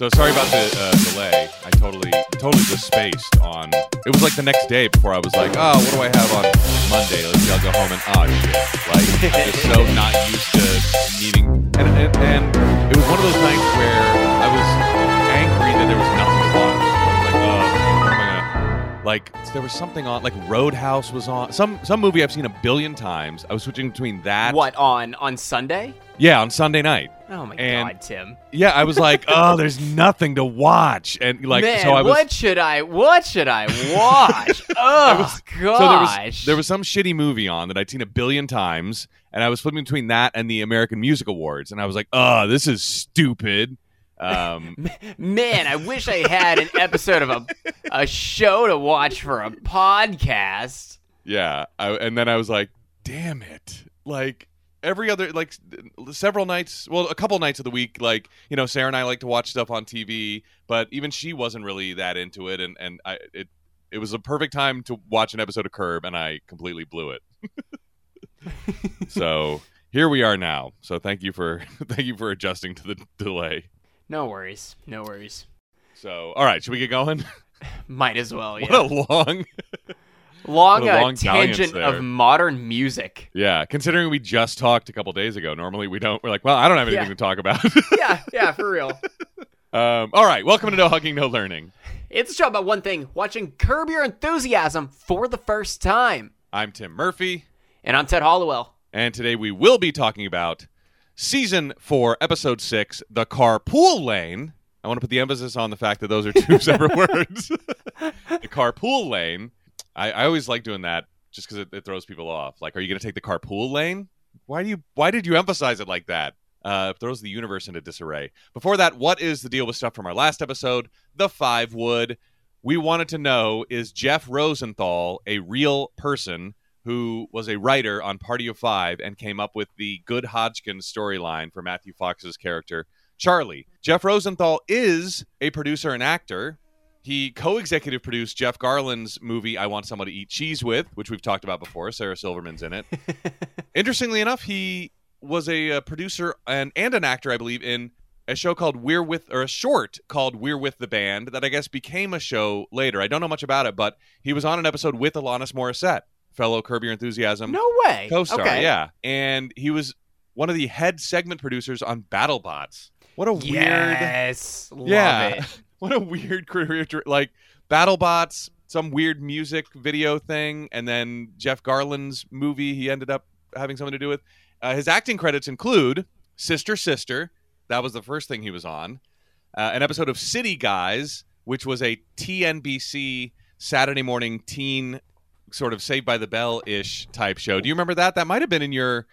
So sorry about the uh, delay. I totally, totally just spaced on. It was like the next day before I was like, oh, what do I have on Monday? Let's see. I'll go home and oh shit. Like I'm just so not used to needing. And, and and it was one of those nights where I was angry that there was nothing to watch. I was like, oh, what am I gonna? Like there was something on. Like Roadhouse was on. Some some movie I've seen a billion times. I was switching between that. What on on Sunday? Yeah, on Sunday night. Oh my And- god, Tim. Yeah, I was like, oh, there's nothing to watch, and like, Man, so I was. what should I what should I watch? oh was- gosh. So there was there was some shitty movie on that I'd seen a billion times, and I was flipping between that and the American Music Awards, and I was like, "Oh, this is stupid." Um, Man, I wish I had an episode of a a show to watch for a podcast. yeah, I, and then I was like, "Damn it!" Like every other like several nights, well, a couple nights of the week, like you know, Sarah and I like to watch stuff on TV, but even she wasn't really that into it, and and I it it was a perfect time to watch an episode of Curb, and I completely blew it. so here we are now. So thank you for thank you for adjusting to the delay. No worries. No worries. So all right, should we get going? Might as well, What a long long, a uh, long tangent of modern music. yeah. Considering we just talked a couple days ago, normally we don't. We're like, well, I don't have anything Yeah. to talk about. yeah, yeah, for real. um, all right, welcome to No Hugging, No Learning. It's a show about one thing: watching Curb Your Enthusiasm for the first time. I'm Tim Murphy, And I'm Ted Hollowell. and today we will be talking about season four, episode six, the carpool lane. I want to put the emphasis on the fact that those are two separate words. the carpool lane. I, I always like doing that just because it, it throws people off. Like, are you going to take the carpool lane? Why do you? Why did you emphasize it like that? Uh, it throws the universe into disarray. Before that, what is the deal with stuff from our last episode? The five wood. We wanted to know: Is Jeff Rosenthal a real person who was a writer on Party of Five and came up with the Good Hodgkins storyline for Matthew Fox's character Charlie? Jeff Rosenthal is a producer and actor. He co-executive produced Jeff Garlin's movie "I Want Someone to Eat Cheese With," which we've talked about before. Sarah Silverman's in it. Interestingly enough, he was a, uh producer and and an actor, I believe, in a show called We're With, or a short called We're With the Band that I guess became a show later. I don't know much about it, but he was on an episode with Alanis Morissette, fellow Curb Your Enthusiasm No way. co-star. Okay. Yeah, and he was one of the head segment producers on BattleBots. What a weird, Yes. Love yeah, it. what a weird career. Like BattleBots, some weird music video thing, and then Jeff Garlin's movie. He ended up having something to do with. Uh, his acting credits include Sister Sister. That was the first thing he was on. Uh, an episode of City Guys, which was a TNBC Saturday morning teen sort of Saved by the Bell ish type show. Do you remember that? That might have been in your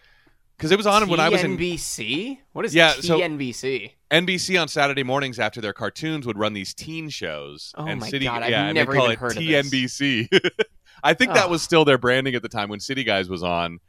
because it was on when I was in NBC. What is Yeah, so- TNBC? NBC on Saturday mornings after their cartoons would run these teen shows. Oh and my City, God, I've yeah, never call it heard of. TNBC. I think that Oh. was still their branding at the time when City Guys was on,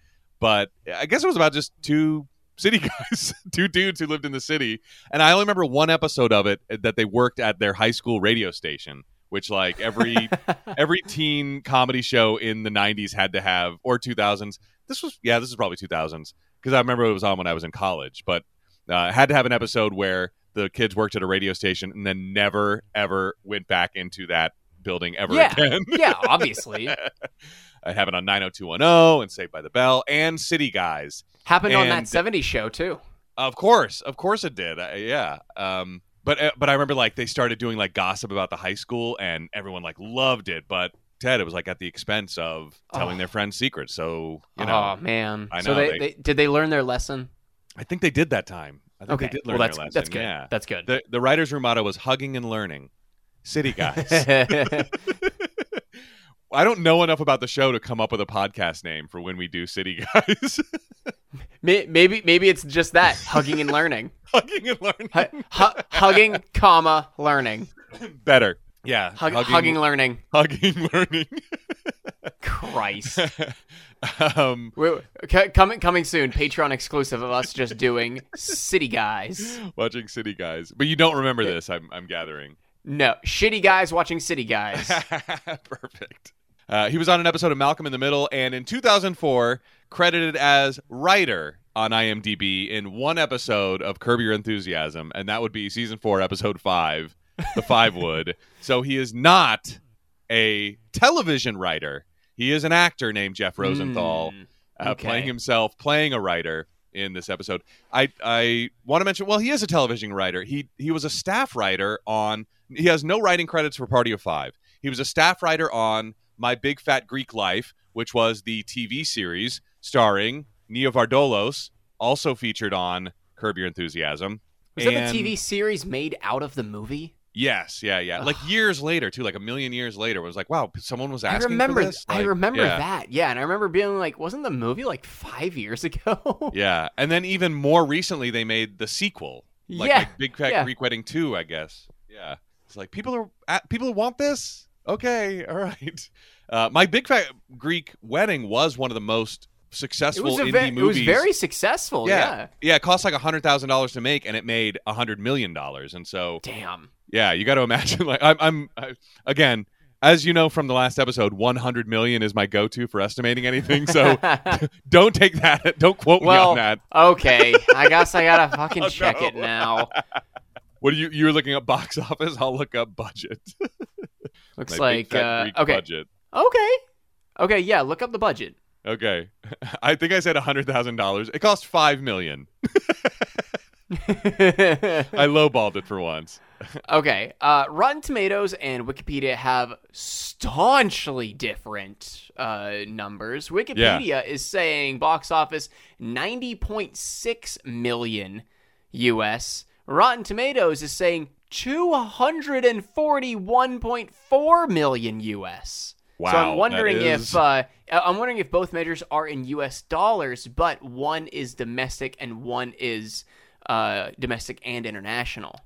but I guess it was about just two city guys, two dudes who lived in the city, and I only remember one episode of it eh, that they worked at their high school radio station, which like every every teen comedy show in the 90s had to have or 2000s this was yeah this is probably 2000s because i remember it was on when i was in college but uh, had to have an episode where the kids worked at a radio station and then never ever went back into that building ever Yeah. again yeah, obviously. i have it on 90210 and saved by the bell and city guys Happened on that And- 70s show, too. of course, of course it did. Uh, yeah. Um, but uh, but I remember like they started doing like gossip about the high school, and everyone like loved it. But Ted, it was like at the expense of telling Oh. their friends secrets. So you know, oh, man. I So they, they- they, did they learn their lesson? I think they did that time. I think Okay. they did well, learn that's, their lesson. that's good. Yeah. That's good. The the writers' room motto was hugging and learning. City guys. I don't know enough about the show to come up with a podcast name for when we do City Guys. Maybe maybe it's just that hugging and learning. hugging and learning. Hu- hu- hugging, comma learning. Better. Yeah. Hug- hugging, learning. hugging learning. Christ. um, Wait, wait, c- coming coming soon. Patreon exclusive of us just doing city guys. watching City Guys, but you don't remember this. I'm I'm gathering. No, shitty guys watching city guys. Perfect. Uh, he was on an episode of Malcolm in the Middle, and in 2004, credited as writer on IMDb in one episode of Curb Your Enthusiasm, and that would be season four, episode five, the Five Wood. So he is not a television writer. He is an actor named Jeff Rosenthal, Hmm, uh, playing himself, playing a writer in this episode. I I want to mention. Well, he is a television writer. He he was a staff writer on. He has no writing credits for Party of Five. He was a staff writer on My Big Fat Greek Life, which was the TV series starring Nia Vardolos, also featured on Curb Your Enthusiasm. Was that And- the TV series made out of the movie? Yes, yeah, yeah. Like years later, too, like a million years later, it was like, wow, someone was asking. I remember. For this? I remember yeah. that. Yeah, and I remember being like, wasn't the movie like five years ago? Yeah, and then even more recently, they made the sequel, like, Yeah, like Big Fat yeah. Greek Wedding Two, I guess. Yeah, it's like people are at, people want this. Okay, all right. Uh, my Big Fat Greek Wedding was one of the most successful indie ve- it was very successful. yeah, Yeah. yeah. It cost like a hundred thousand dollars to make, and it made a hundred million dollars. And so, Damn. yeah, you got to imagine. Like, I'm, I'm I, again, as you know from the last episode, one hundred million is my go-to for estimating anything. So don't take that. Don't quote me on that. okay, I guess I gotta fucking Oh, check it now. What are you? You're looking up box office. I'll look up budget. Looks My like uh, okay, budget. okay, okay. Yeah, look up the budget. Okay, I think I said a hundred thousand dollars. It cost five million. I lowballed it for once. okay, uh, Rotten Tomatoes and Wikipedia have staunchly different uh, numbers. Wikipedia is saying box office ninety point six million U.S. Rotten Tomatoes is saying two hundred and forty one point four million U.S. Wow, so I'm wondering is- if uh, I'm wondering if both measures are in U.S. dollars, but one is domestic and one is uh, domestic and international.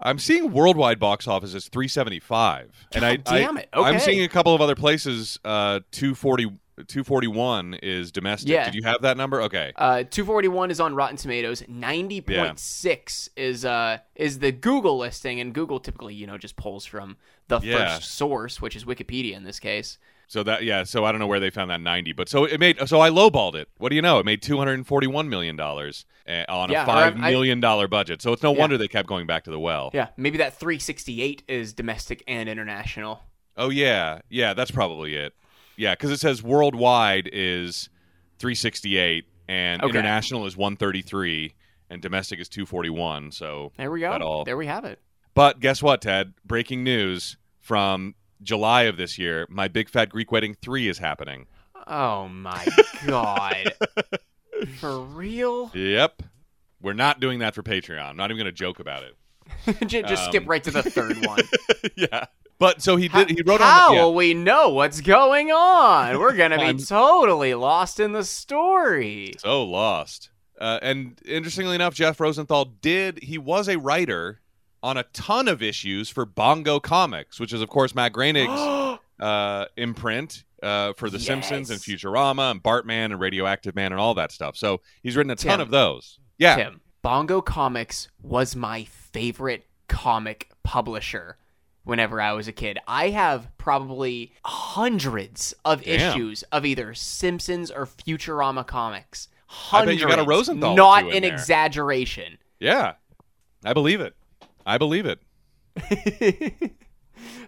I'm seeing worldwide box office as 375, and I, God damn I it, I'm seeing a couple of other places. Uh, 240, 241 is domestic. Yeah. Did you have that number? Okay. Uh, 241 is on Rotten Tomatoes. 90.6 is uh is the Google listing, and Google typically you know just pulls from the Yeah. first source, which is Wikipedia in this case. So that yeah, so I don't know where they found that 90, but so it made so I lowballed it. What do you know? It made 241 million dollars uh, on Yeah, a five I- million dollar budget. So it's no Yeah. wonder they kept going back to the well. Yeah, maybe that 368 is domestic and international. Oh yeah, yeah, that's probably it. Yeah, because it says worldwide is 368 and Okay. international is 133 and domestic is 241. So There we go. All- There we have it. But guess what, Ted? Breaking news from July of this year: My Big Fat Greek Wedding three is happening. Oh my god. For real? Yep, we're not doing that for Patreon. I'm not even going to joke about it. just Um, skip right to the third one. yeah, but so he did. He wrote How on. Yeah. will we know what's going on? We're gonna be totally lost in the story. So lost. Uh, and interestingly enough, Jeff Rosenthal did. He was a writer on a ton of issues for Bongo Comics, which is of course Matt Groening's uh, imprint uh, for The Simpsons and Futurama and Bartman and Radioactive Man and all that stuff. So he's written a ton Tim. of those. Yeah, Tim, Bongo Comics was my favorite comic publisher whenever I was a kid. I have probably hundreds of Damn. issues of either Simpsons or Futurama comics. I bet you got a Rosenthal Not an there. exaggeration. yeah, I believe it. I believe it.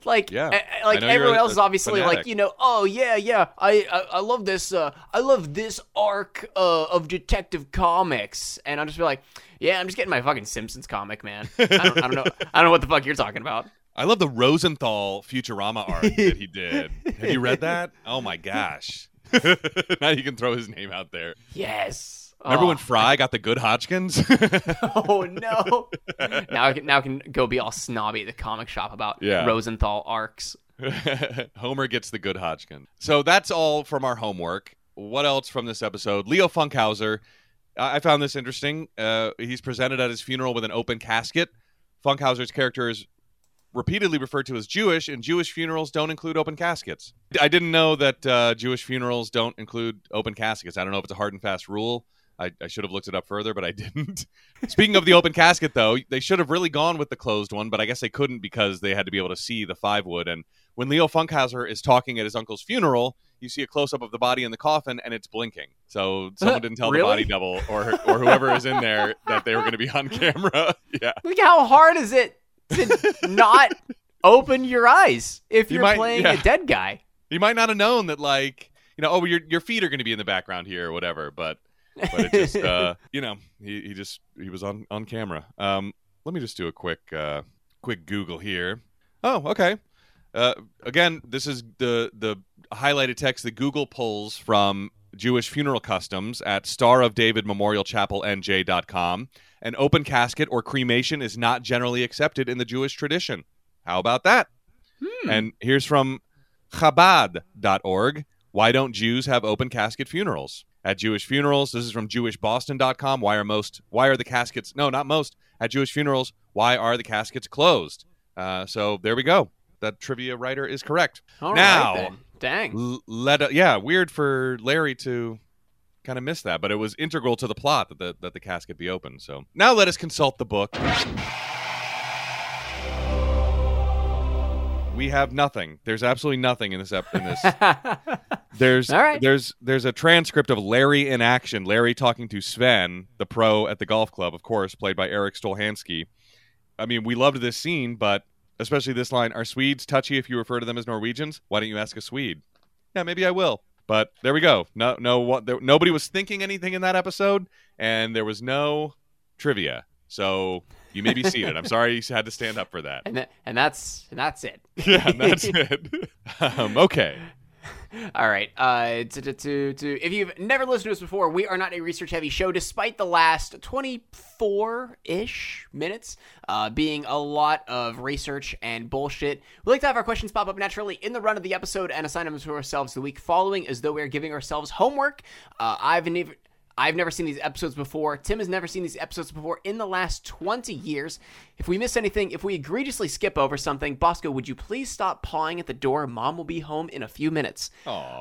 like Yeah. I like everyone a- else is obviously fanatic. like you know oh yeah yeah I I, I love this uh I love this arc uh, of Detective Comics and I'm just be like yeah I'm just getting my fucking Simpsons comic man I don't, I don't know I don't know what the fuck you're talking about I love the Rosenthal Futurama art that he did. Have you read that? Oh my gosh! now you can throw his name out there. yes Remember oh, when Fry got the good Hodgkins? oh no now I can now I can go be all snobby at the comic shop about Yeah. Rosenthal arcs Homer gets the good Hodgkin. So that's all from our homework. What else from this episode? Leo Funkhouser. I I found this interesting. Uh, he's presented at his funeral with an open casket. Funkhouser's character is repeatedly referred to as Jewish, and Jewish funerals don't include open caskets. I didn't know that uh, Jewish funerals don't include open caskets. I don't know if it's a hard and fast rule, I, I should have looked it up further, but I didn't. Speaking of the open casket, though, they should have really gone with the closed one, but I guess they couldn't because they had to be able to see the five wood. And when Leo Funkhouser is talking at his uncle's funeral, you see a close up of the body in the coffin and it's blinking. So someone didn't tell Really? the body double or or whoever is in there that they were going to be on camera. yeah. Look how hard is it to not open your eyes if You you're might- playing yeah. a dead guy. You might not have known that, like, you know, oh, your your feet are going to be in the background here or whatever, but but it just, uh, you know, he, he just he was on on camera. Um, let me just do a quick uh, quick Google here. Oh, okay. Uh, again, this is the the highlighted text that Google pulls from Jewish funeral customs at Star of David Memorial Chapel NJ.com. An open casket or cremation is not generally accepted in the Jewish tradition. How about that? And here's from Chabad.org. Why don't Jews have open casket funerals? At Jewish funerals, this is from JewishBoston.com. Why are most? Why are the caskets? No, not most. At Jewish funerals, why are the caskets closed? Uh, so there we go. That trivia writer is correct. All right, now, then. Dang. L- let yeah, weird for Larry to kind of miss that, but it was integral to the plot that the that the casket be open. So now let us consult the book. We have nothing. There's absolutely nothing in this ep- in this. There's All right. there's there's a transcript of Larry in action. Larry talking to Sven, the pro at the golf club, of course, played by Eric Stolhansky. I mean, we loved this scene, but especially this line: "Are Swedes touchy if you refer to them as Norwegians? Why don't you ask a Swede?" Yeah, maybe I will. But there we go. No, no, what? There, nobody was thinking anything in that episode, and there was no trivia. So you may be seated. I'm sorry you had to stand up for that. and that, and that's and that's it. Yeah, that's it. um, okay. All right. Uh, to, to, to, if you've never listened to us before, we are not a research heavy show, despite the last 24 ish minutes uh, being a lot of research and bullshit. We like to have our questions pop up naturally in the run of the episode and assign them to ourselves the week following as though we are giving ourselves homework. Uh, I've never. I've never seen these episodes before. Tim has never seen these episodes before in the last 20 years. If we miss anything, if we egregiously skip over something, Bosco, would you please stop pawing at the door? Mom will be home in a few minutes.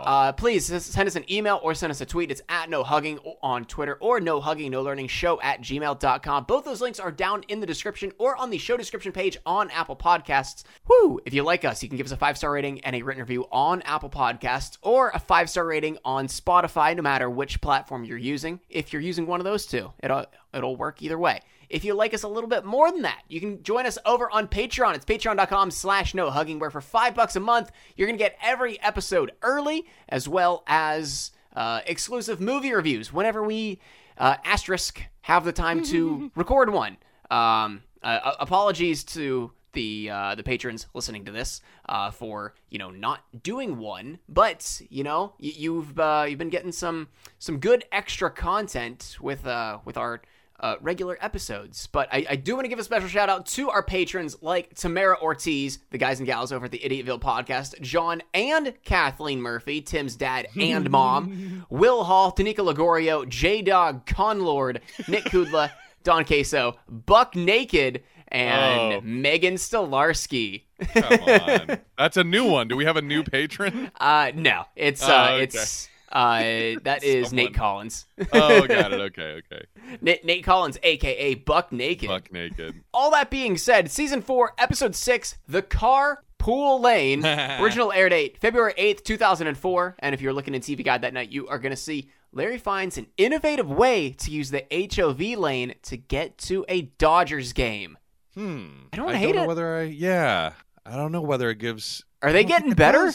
Uh, please send us an email or send us a tweet. It's at no hugging on Twitter or no hugging, no learning show at gmail.com. Both those links are down in the description or on the show description page on Apple Podcasts. Woo! If you like us, you can give us a five star rating and a written review on Apple Podcasts or a five star rating on Spotify, no matter which platform you're using. If you're using one of those two, it'll, it'll work either way. If you like us a little bit more than that, you can join us over on Patreon. It's patreon.com slash no hugging, where for five bucks a month, you're going to get every episode early, as well as uh, exclusive movie reviews whenever we, uh, asterisk, have the time to record one. Um, uh, apologies to the uh, the patrons listening to this uh, for you know not doing one, but you know y- you've uh, you've been getting some some good extra content with uh, with our uh, regular episodes. But I, I do want to give a special shout out to our patrons like Tamara Ortiz, the guys and gals over at the Idiotville podcast, John and Kathleen Murphy, Tim's dad and mom, Will Hall, Tanika Lagorio, J Dog, Conlord, Nick Kudla, Don Queso, Buck Naked, and Oh. Megan Stolarski. Come on. That's a new one. Do we have a new patron? Uh, no, it's Oh, uh, okay. it's uh, that is Someone. Nate Collins. Oh, got it. Okay, okay. Nate, Nate Collins, aka Buck Naked. Buck naked. All that being said, season four, episode six, The Car Pool Lane. Original air date February 8th, 2004. And if you're looking at TV Guide that night, you are going to see Larry finds an innovative way to use the HOV lane to get to a Dodgers game. Hmm. I don't I hate don't know it. whether I. Yeah. I don't know whether it gives. Are they getting better?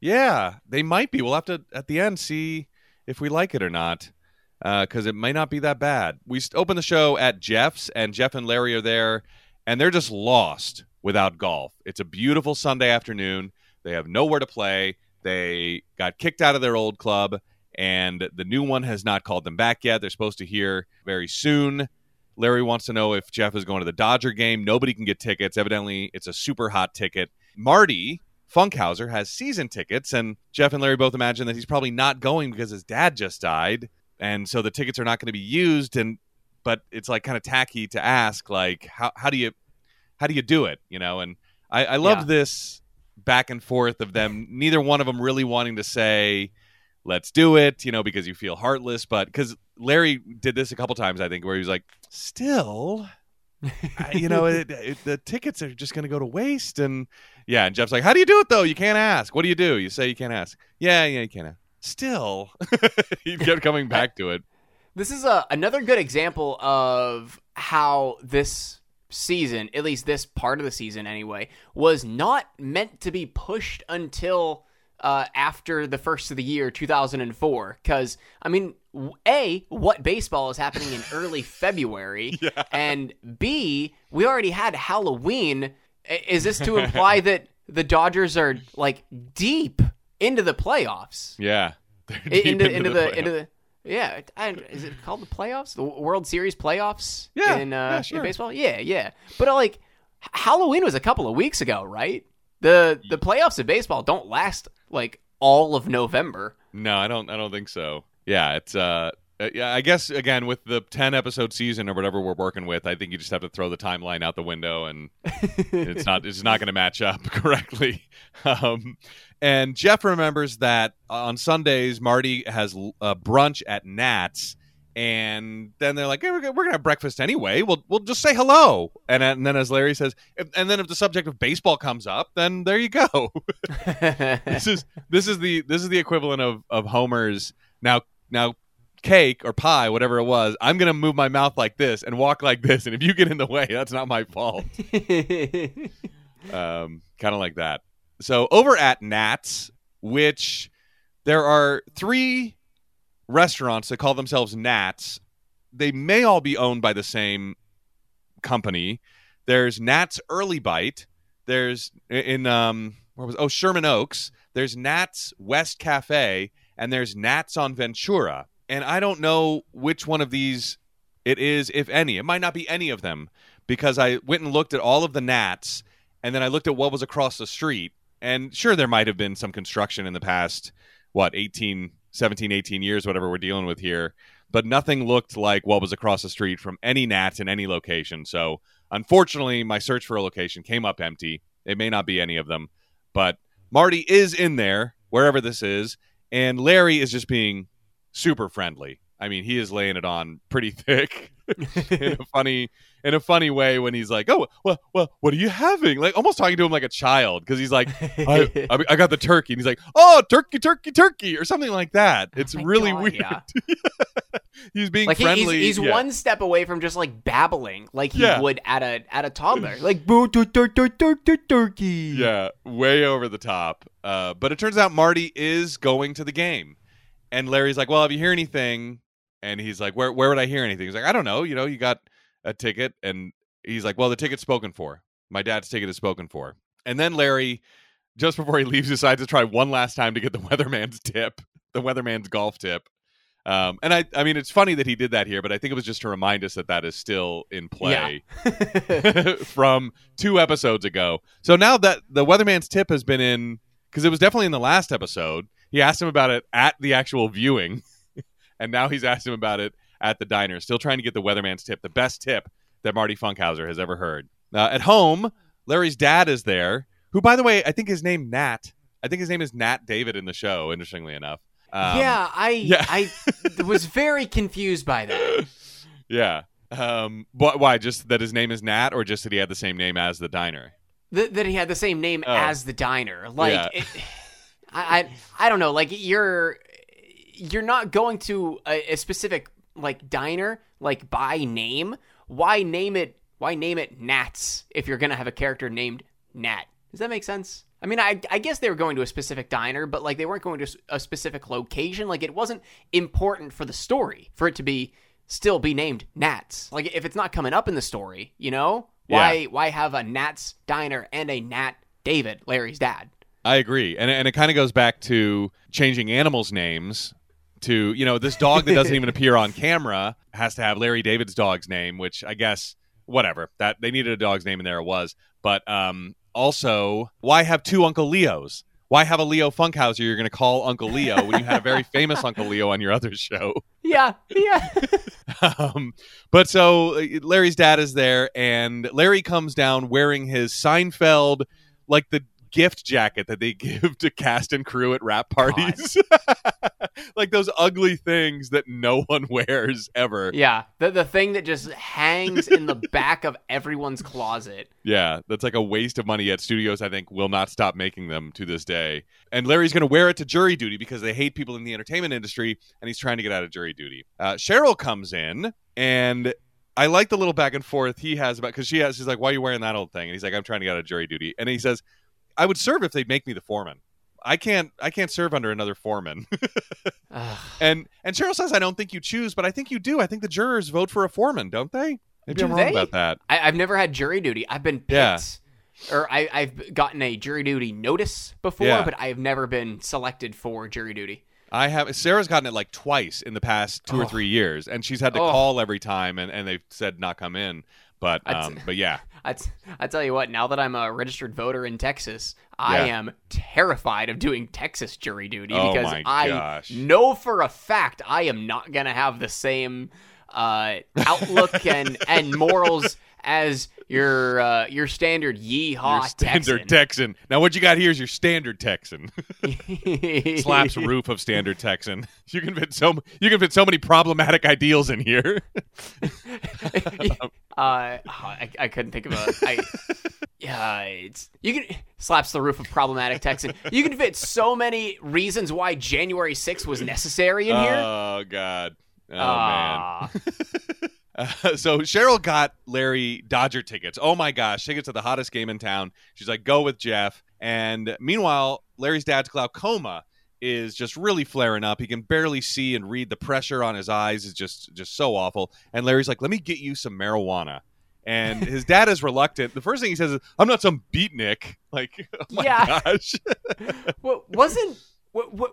Yeah, they might be. We'll have to at the end see if we like it or not, because it might not be that bad. We open the show at Jeff's, and Jeff and Larry are there, and they're just lost without golf. It's a beautiful Sunday afternoon. They have nowhere to play. They got kicked out of their old club, and the new one has not called them back yet. They're supposed to hear very soon. Larry wants to know if Jeff is going to the Dodger game. Nobody can get tickets. Evidently, it's a super hot ticket. Marty Funkhouser has season tickets, and Jeff and Larry both imagine that he's probably not going because his dad just died, and so the tickets are not going to be used. And but it's like kind of tacky to ask, like how how do you how do you do it, you know? And I, I love Yeah. this back and forth of them. Neither one of them really wanting to say let's do it, you know, because you feel heartless. But because Larry did this a couple times, I think, where he was like, still, you know, it, it, the tickets are just going to go to waste. And yeah, and Jeff's like, how do you do it though? You can't ask. What do you do? You say you can't ask. Yeah, yeah, you can't ask. Still, he kept coming back to it. This is a, another good example of how this season, at least this part of the season anyway, was not meant to be pushed until uh, after the first of the year, 2004. Because, I mean, A, what baseball is happening in early February? Yeah. And B, we already had Halloween. Is this to imply that the Dodgers are, like, deep into the playoffs? Yeah. into, into, into, the, the into the yeah, I, is it called the playoffs? The World Series playoffs? Yeah, in, uh, yeah, sure. in baseball. Yeah, yeah. But like Halloween was a couple of weeks ago, right? The the playoffs of baseball don't last like all of November. No, I don't. I don't think so. Yeah, it's uh, uh, yeah. I guess again with the ten episode season or whatever we're working with, I think you just have to throw the timeline out the window, and it's not it's not going to match up correctly. Um, and Jeff remembers that on Sundays, Marty has a brunch at Nats. And then they're like, hey, we're gonna have breakfast anyway. We'll we'll just say hello. And, and then as Larry says, if, and then if the subject of baseball comes up, then there you go. this is this is the this is the equivalent of of Homer's now now cake or pie, whatever it was. I'm gonna move my mouth like this and walk like this, and if you get in the way, that's not my fault. um, kind of like that. So over at Nats, which there are three restaurants that call themselves Nats. They may all be owned by the same company. There's Nats Early Bite. There's in um where was oh Sherman Oaks. There's Nats West Cafe and there's Nats on Ventura. And I don't know which one of these it is, if any. It might not be any of them because I went and looked at all of the Nats and then I looked at what was across the street and sure there might have been some construction in the past what 18 17 18 years whatever we're dealing with here but nothing looked like what was across the street from any nats in any location. So unfortunately my search for a location came up empty. It may not be any of them but marty is in there wherever this is and larry is just being super friendly. I mean he is laying it on pretty thick in a funny in a funny way when he's like, "Oh, well, well, what are you having?" Like almost talking to him like a child because he's like, I, I, I, got the turkey," and he's like, "Oh, turkey, turkey, turkey," or something like that. It's oh really God, weird. Yeah. he's being like friendly. He's, he's yeah. one step away from just like babbling like he yeah. would at a at a toddler, like turkey. Yeah, way over the top. Uh, but it turns out Marty is going to the game, and Larry's like, "Well, if you hear anything." And he's like, "Where where would I hear anything?" He's like, "I don't know. You know, you got a ticket and he's like, "Well, the ticket's spoken for. My dad's ticket is spoken for." And then Larry just before he leaves decides to try one last time to get the weatherman's tip, the weatherman's golf tip. Um, and I, I mean, it's funny that he did that here, but I think it was just to remind us that that is still in play yeah. from two episodes ago. So now that the weatherman's tip has been in, because it was definitely in the last episode, he asked him about it at the actual viewing, and now he's asked him about it at the diner, still trying to get the weatherman's tip, the best tip that Marty Funkhouser has ever heard. Uh, at home, Larry's dad is there, who, by the way, I think his name Nat. I think his name is Nat David in the show. Interestingly enough. Um, yeah, I yeah. I was very confused by that. Yeah. Um. Why? Just that his name is Nat, or just that he had the same name as the diner? Th- that he had the same name oh. as the diner. Like, yeah. it, I, I, I don't know. Like you're you're not going to a, a specific like diner like by name, why name it why name it Nats if you're gonna have a character named Nat? Does that make sense? I mean, I, I guess they were going to a specific diner, but like they weren't going to a specific location. Like it wasn't important for the story for it to be still be named Nats. Like if it's not coming up in the story, you know, why yeah. why have a Nats diner and a Nat David, Larry's dad? I agree, and and it kind of goes back to changing animals' names to you know this dog that doesn't even appear on camera has to have Larry David's dog's name, which I guess whatever that they needed a dog's name and there it was. But um, also, why have two Uncle Leos? Why have a Leo Funkhouser you're going to call Uncle Leo when you had a very famous Uncle Leo on your other show? Yeah, yeah. um, but so Larry's dad is there, and Larry comes down wearing his Seinfeld, like the gift jacket that they give to cast and crew at wrap parties. like those ugly things that no one wears ever. Yeah, the the thing that just hangs in the back of everyone's closet. Yeah, that's like a waste of money. Yet studios, I think, will not stop making them to this day. And Larry's going to wear it to jury duty because they hate people in the entertainment industry, and he's trying to get out of jury duty. Uh, Cheryl comes in, and I like the little back and forth he has about because she has. She's like, "Why are you wearing that old thing?" And he's like, "I'm trying to get out of jury duty." And he says, "I would serve if they'd make me the foreman." I can't I can't serve under another foreman. and and Cheryl says I don't think you choose, but I think you do. I think the jurors vote for a foreman, don't they? Maybe Do I'm wrong they? about that. I, I've never had jury duty. I've been picked, Yeah. or I, I've gotten a jury duty notice before, Yeah. but I've never been selected for jury duty. I have Sarah's gotten it like twice in the past two or Oh. three years, and she's had to Oh. call every time, and, and they've said not come in. But um, s- but yeah, I, t- I tell you what, now that I'm a registered voter in Texas, I Yeah. am terrified of doing Texas jury duty Oh because I gosh. know for a fact I am not going to have the same uh, outlook and, and morals as your uh, your standard yeehaw your standard Texan. Texan. Now what you got here is your standard Texan. Slaps roof of standard Texan. You can fit so you can fit so many problematic ideals in here. uh, I, I couldn't think of a. I, yeah, it's you can slaps the roof of problematic Texan. You can fit so many reasons why January 6th was necessary in here. Oh God. Oh man. Uh, so Cheryl got Larry Dodger tickets. Oh my gosh, tickets to the hottest game in town. She's like, go with Jeff. And meanwhile, Larry's dad's glaucoma is just really flaring up. He can barely see and read. The pressure on his eyes is just just so awful. And Larry's like, let me get you some marijuana. And his dad is reluctant. The first thing he says is, I'm not some beatnik. Like, oh my Yeah. gosh. What wasn't?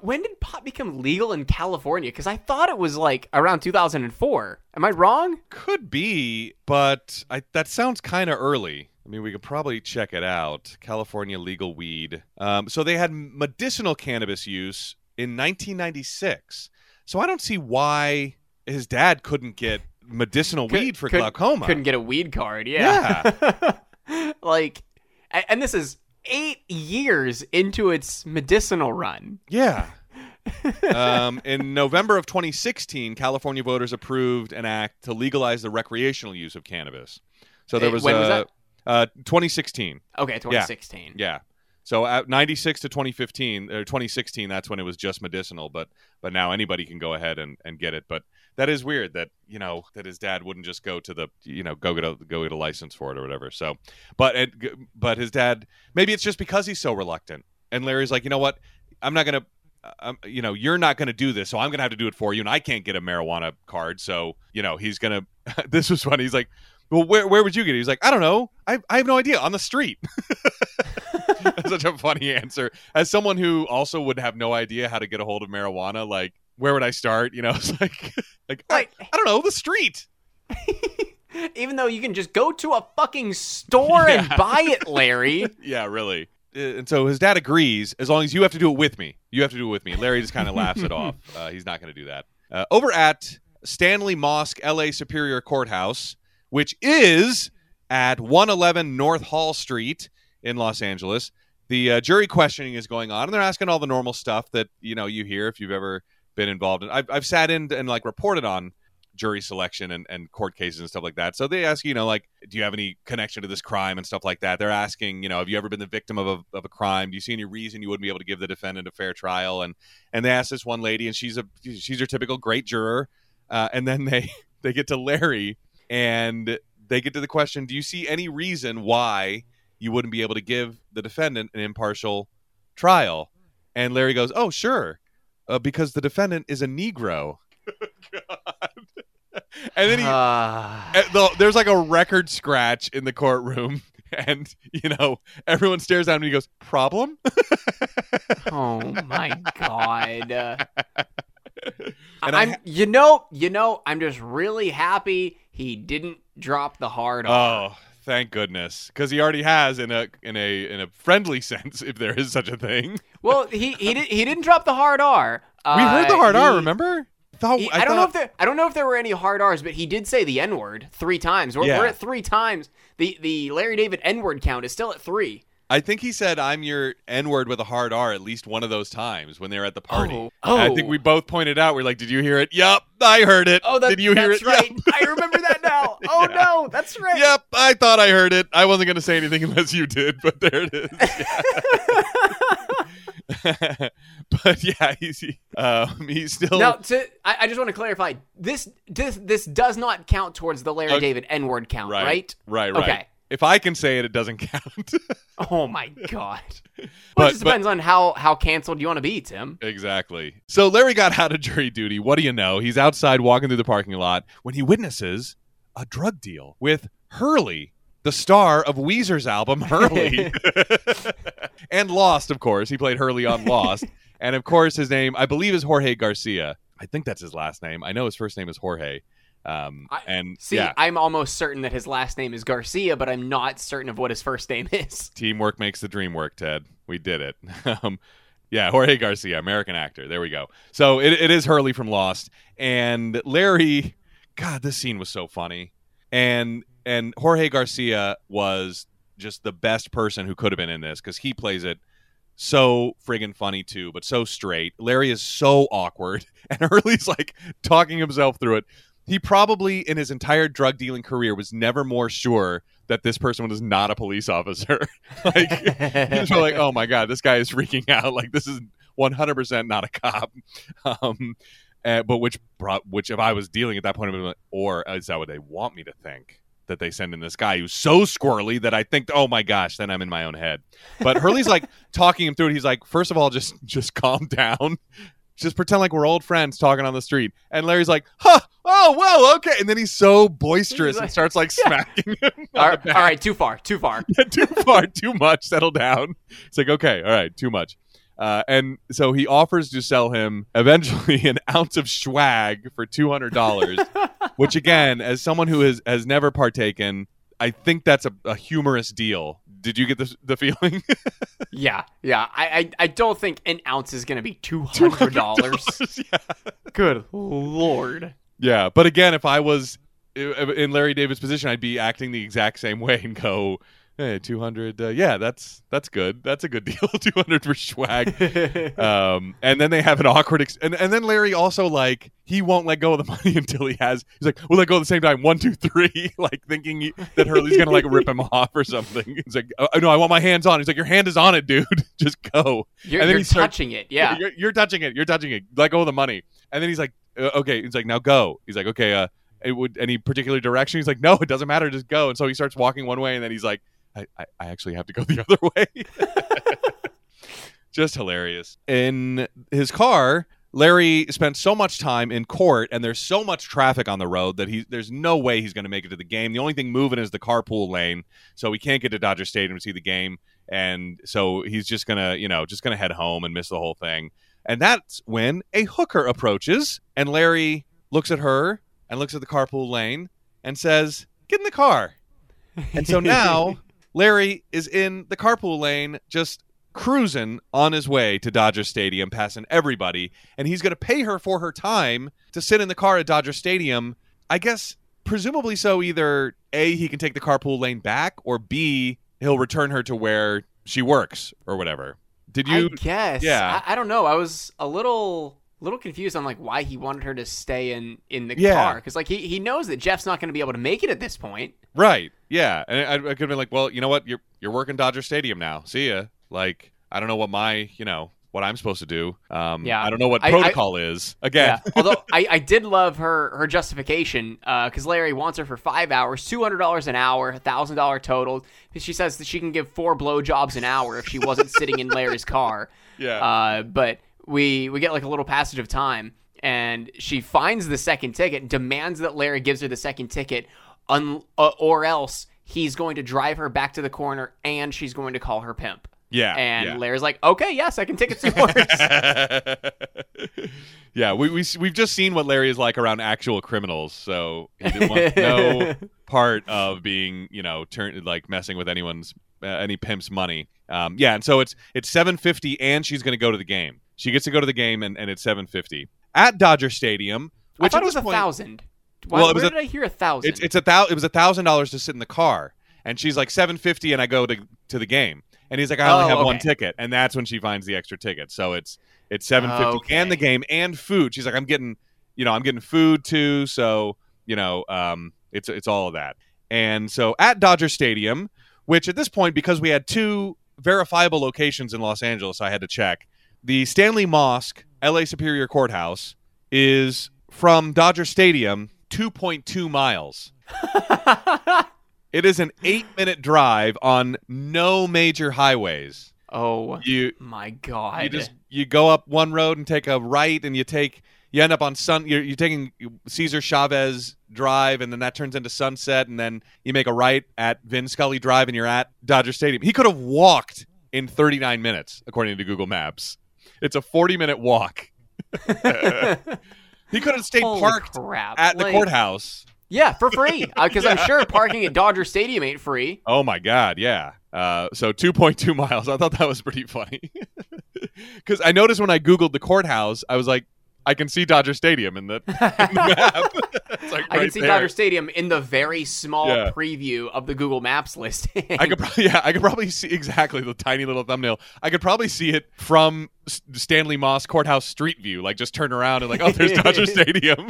When did pot become legal in California? Because I thought it was like around 2004. Am I wrong? Could be, but I, that sounds kind of early. I mean, we could probably check it out. California legal weed. Um, so they had medicinal cannabis use in 1996. So I don't see why his dad couldn't get medicinal Could- weed for could- glaucoma. Couldn't get a weed card. Yeah. like, and this is eight years into its medicinal run. Yeah. um, in November of 2016, California voters approved an act to legalize the recreational use of cannabis. So there Eh, was, when was uh, that? Uh, 2016. Okay, 2016. Yeah. So at 96 to 2015 or 2016, that's when it was just medicinal. But but now anybody can go ahead and, and get it. But that is weird that you know that his dad wouldn't just go to the you know go get a go get a license for it or whatever. So, but it, but his dad maybe it's just because he's so reluctant. And Larry's like, you know what, I'm not gonna. Um, you know, you're not to do this, so I'm to have to do it for you, and I can't get a marijuana card. So, you know, he's to. this was funny. He's like, "Well, where where would you get it?" He's like, "I don't know. I I have no idea. On the street." That's such a funny answer. As someone who also would have no idea how to get a hold of marijuana, like where would I start? You know, it's like like I, I don't know, the street. Even though you can just go to a fucking store and buy it, Larry. Yeah, really. Uh, And so his dad agrees as long as you have to do it with me. You have to do it with me. Larry just kind of laughs it off. Uh, he's not going to do that. Uh, over at Stanley Mosk, LA Superior Courthouse, which is at 111 North Hall Street in Los Angeles, the uh, jury questioning is going on, and they're asking all the normal stuff that you know you hear if you've ever been involved in. I've, I've sat in and like reported on jury selection and, and court cases and stuff like that. So they ask, you know, like, do you have any connection to this crime and stuff like that? They're asking, you know, have you ever been the victim of a, of a crime? Do you see any reason you wouldn't be able to give the defendant a fair trial? And and they ask this one lady, and she's a she's your typical great juror. Uh, and then they they get to Larry, and they get to the question: Do you see any reason why you wouldn't be able to give the defendant an impartial trial? And Larry goes, "Oh, sure, uh, because the defendant is a Negro." God. and then he Uh, uh, though there's like a record scratch in the courtroom and you know everyone stares at him and he goes problem oh my god. Uh, And I I'm, ha- you know, you know, I'm just really happy he didn't drop the hard R. oh thank goodness because he already has in a in a in a friendly sense if there is such a thing Well, he he did he didn't drop the hard R. we heard the hard Uh, r remember thought, he- I, don't know if there I don't know if there were any hard R's, but he did say the N word three times. We're, Yeah. we're at three times. The the Larry David N word count is still at three. I think he said I'm your N word with a hard R at least one of those times when they were at the party. Oh, And I think we both pointed out. We're like, "Did you hear it? Yup, I heard it. Oh, that, did you hear that's it? right. Yup. I remember that now. Oh Yeah. no, that's right. Yep, I thought I heard it. I wasn't going to say anything unless you did, but there it is. Yeah. but yeah, he's he, um, he's still Now, to I, I just want to clarify this. This this does not count towards the Larry Okay. David N word count, right, right? right, right. Okay. If I can say it, it doesn't count. Oh my god. Well, But- it just depends on how how canceled you want to be, Tim. exactly. So Larry got out of jury duty. What do you know? He's outside walking through the parking lot when he witnesses a drug deal with Hurley, the star of Weezer's album Hurley, and Lost. Of course, he played Hurley on Lost, and of course, his name I believe is Jorge Garcia. I think that's his last name. I know his first name is Jorge. Um, I- and See, yeah, I'm almost certain that his last name is Garcia, but I'm not certain of what his first name is. teamwork makes the dream work. Ted, we did it. um, yeah, Jorge Garcia, American actor. There we go. So it, it is Hurley from Lost, and Larry. God, this scene was so funny, and and Jorge Garcia was just the best person who could have been in this because he plays it so friggin' funny too, but so straight. Larry is so awkward, and Hurley's like talking himself through it. He probably in his entire drug dealing career was never more sure that this person was not a police officer. like like, oh my god, this guy is freaking out. Like this is one hundred percent not a cop. Um, uh, but which brought which if I was dealing at that point, like, or is that what they want me to think? That they send in this guy who's so squirrely that I think, oh my gosh, then I'm in my own head. But Hurley's like talking him through it. He's like, first of all, just just calm down. Just pretend like we're old friends talking on the street. And Larry's like, huh, oh, well, okay. And then he's so boisterous and starts like Yeah. smacking him. all, right, all right, too far, too far. too far, too much. Settle down. It's like, okay, all right, too much. Uh, and so he offers to sell him eventually an ounce of swag for two hundred dollars, which again, as someone who has has never partaken, I think that's a, a humorous deal. Did you get the the feeling? Yeah, yeah. I, I, I don't think an ounce is going to be two hundred dollars. yeah. Good lord. yeah, but again, if I was in Larry David's position, I'd be acting the exact same way and go. Hey, 200 uh, yeah that's that's good. That's a good deal 200 for swag um, and then they have an awkward ex- and, and then larry also like he won't let go of the money until he has he's like we'll let go at the same time one two three like thinking he, that hurley's gonna like rip him off or something. He's like oh, no i want my hands on he's like your hand is on it dude. Just go. You're, And then you're he starts- touching it. Yeah. you're, you're touching it you're touching it. Let go of the money. And then he's like uh, okay. He's like now go. He's like okay uh it would any particular direction? He's like no it doesn't matter. Just go. And so he starts walking one way and then he's like i, I, I actually have to go the other way just hilarious. In his car, Larry spent so much time in court, and there's so much traffic on the road that he there's no way he's going to make it to the game. The only thing moving is the carpool lane, so he can't get to Dodger Stadium to see the game, and so he's just gonna you know just gonna head home and miss the whole thing. And that's when a hooker approaches, and Larry looks at her and looks at the carpool lane and says, "Get in the car." And so now Larry is in the carpool lane, just cruising on his way to Dodger Stadium, passing everybody, and he's going to pay her for her time to sit in the car at Dodger Stadium. I guess, presumably, so either A, he can take the carpool lane back, or B, he'll return her to where she works or whatever. Did you? I guess. Yeah. I, I don't know. I was a little little confused on like why he wanted her to stay in in the Yeah. car because like he, he knows that Jeff's not going to be able to make it at this point. Right. Yeah. And I, I could have been like, well, you know what? You're you're working Dodger Stadium now. See ya. Like, I don't know what my, you know, what I'm supposed to do. Um, Yeah. I don't know what I- I- protocol is. Again. Yeah. Although I, I did love her her justification because Larry wants her for five hours, two hundred dollars an hour, thousand dollar total. She says that she can give four blowjobs an hour if she wasn't sitting in Larry's car. Yeah. Uh, but we we get like a little passage of time, and she finds the second ticket, demands that Larry gives her the second ticket, un- uh, or else he's going to drive her back to the corner, and she's going to call her pimp. yeah. And yeah. Larry's like, "Okay, yeah, second ticket's yours." yeah, we, we we've just seen what Larry is like around actual criminals, so he didn't want no part of being, you know, turn like messing with anyone's uh, any pimp's money. Um, yeah, and so it's it's seven fifty, and she's going to go to the game. She gets to go to the game, and, and it's seven fifty at Dodger Stadium. I Which thought it was a point- thousand. Why, Well, it was where a- did I hear a thousand? It's it's a thou- it was a thousand dollars to sit in the car, and she's like seven fifty, and I go to to the game, And he's like, I only Oh, have one ticket, and that's when she finds the extra ticket. So it's it's seven fifty and the game and food. She's like, I'm getting, you know, I'm getting food too. So you know, um, it's it's all of that. And so at Dodger Stadium, which at this point, because we had two verifiable locations in Los Angeles, I had to check. The Stanley Mosk, LA Superior Courthouse, is from Dodger Stadium 2.2 miles. It is an eight minute drive on no major highways. oh You my god. you just you go up one road and take a right, and you take you end up on Sun. You're, you're taking Cesar Chavez Drive, and then that turns into Sunset, and then you make a right at Vin Scully Drive, and you're at Dodger Stadium. He could have walked in 39 minutes, according to Google Maps. It's a 40 minute walk. He could have stayed Holy parked crap. at the courthouse. Yeah, for free. Because I'm sure parking at Dodger Stadium ain't free. Oh my god, yeah. Uh, so 2.2 miles. I thought that was pretty funny. Because I noticed when I googled the courthouse, I was like, I can see Dodger Stadium in the, in the map. like I can see there. Dodger Stadium in the very small Yeah. preview of the Google Maps listing. I could probably, yeah, I could probably see exactly the tiny little thumbnail. I could probably see it from Stanley Mosk Courthouse Street View. Like just turn around and like, oh, there's Dodger Stadium.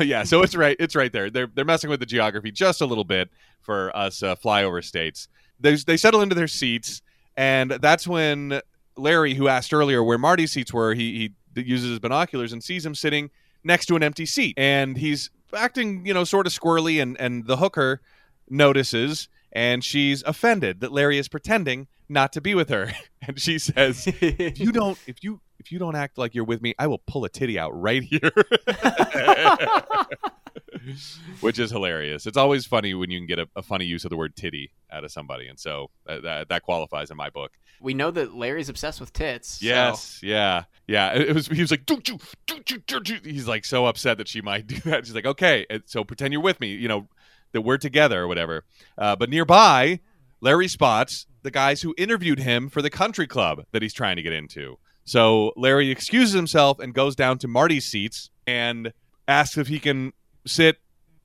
yeah, so it's right. It's right there. They're they're messing with the geography just a little bit for us uh, flyover states. They they settle into their seats, and that's when Larry, who asked earlier where Marty's seats were, he he uses his binoculars and sees him sitting next to an empty seat, and he's acting, you know, sort of squirrely, and and the hooker notices, and she's offended that Larry is pretending not to be with her, and she says if you don't if you if you don't act like you're with me i will pull a titty out right here which is hilarious. It's always funny when you can get a, a funny use of the word titty out of somebody and so uh, that, that qualifies in my book. We know that Larry's obsessed with tits. so- yes yeah yeah. It, it was he was like don't you don't you don't you he's like so upset that she might do that. She's like okay so pretend you're with me you know that we're together or whatever. Uh, but nearby larry spots the guys who interviewed him for the country club that he's trying to get into. So larry excuses himself and goes down to marty's seats and asks if he can sit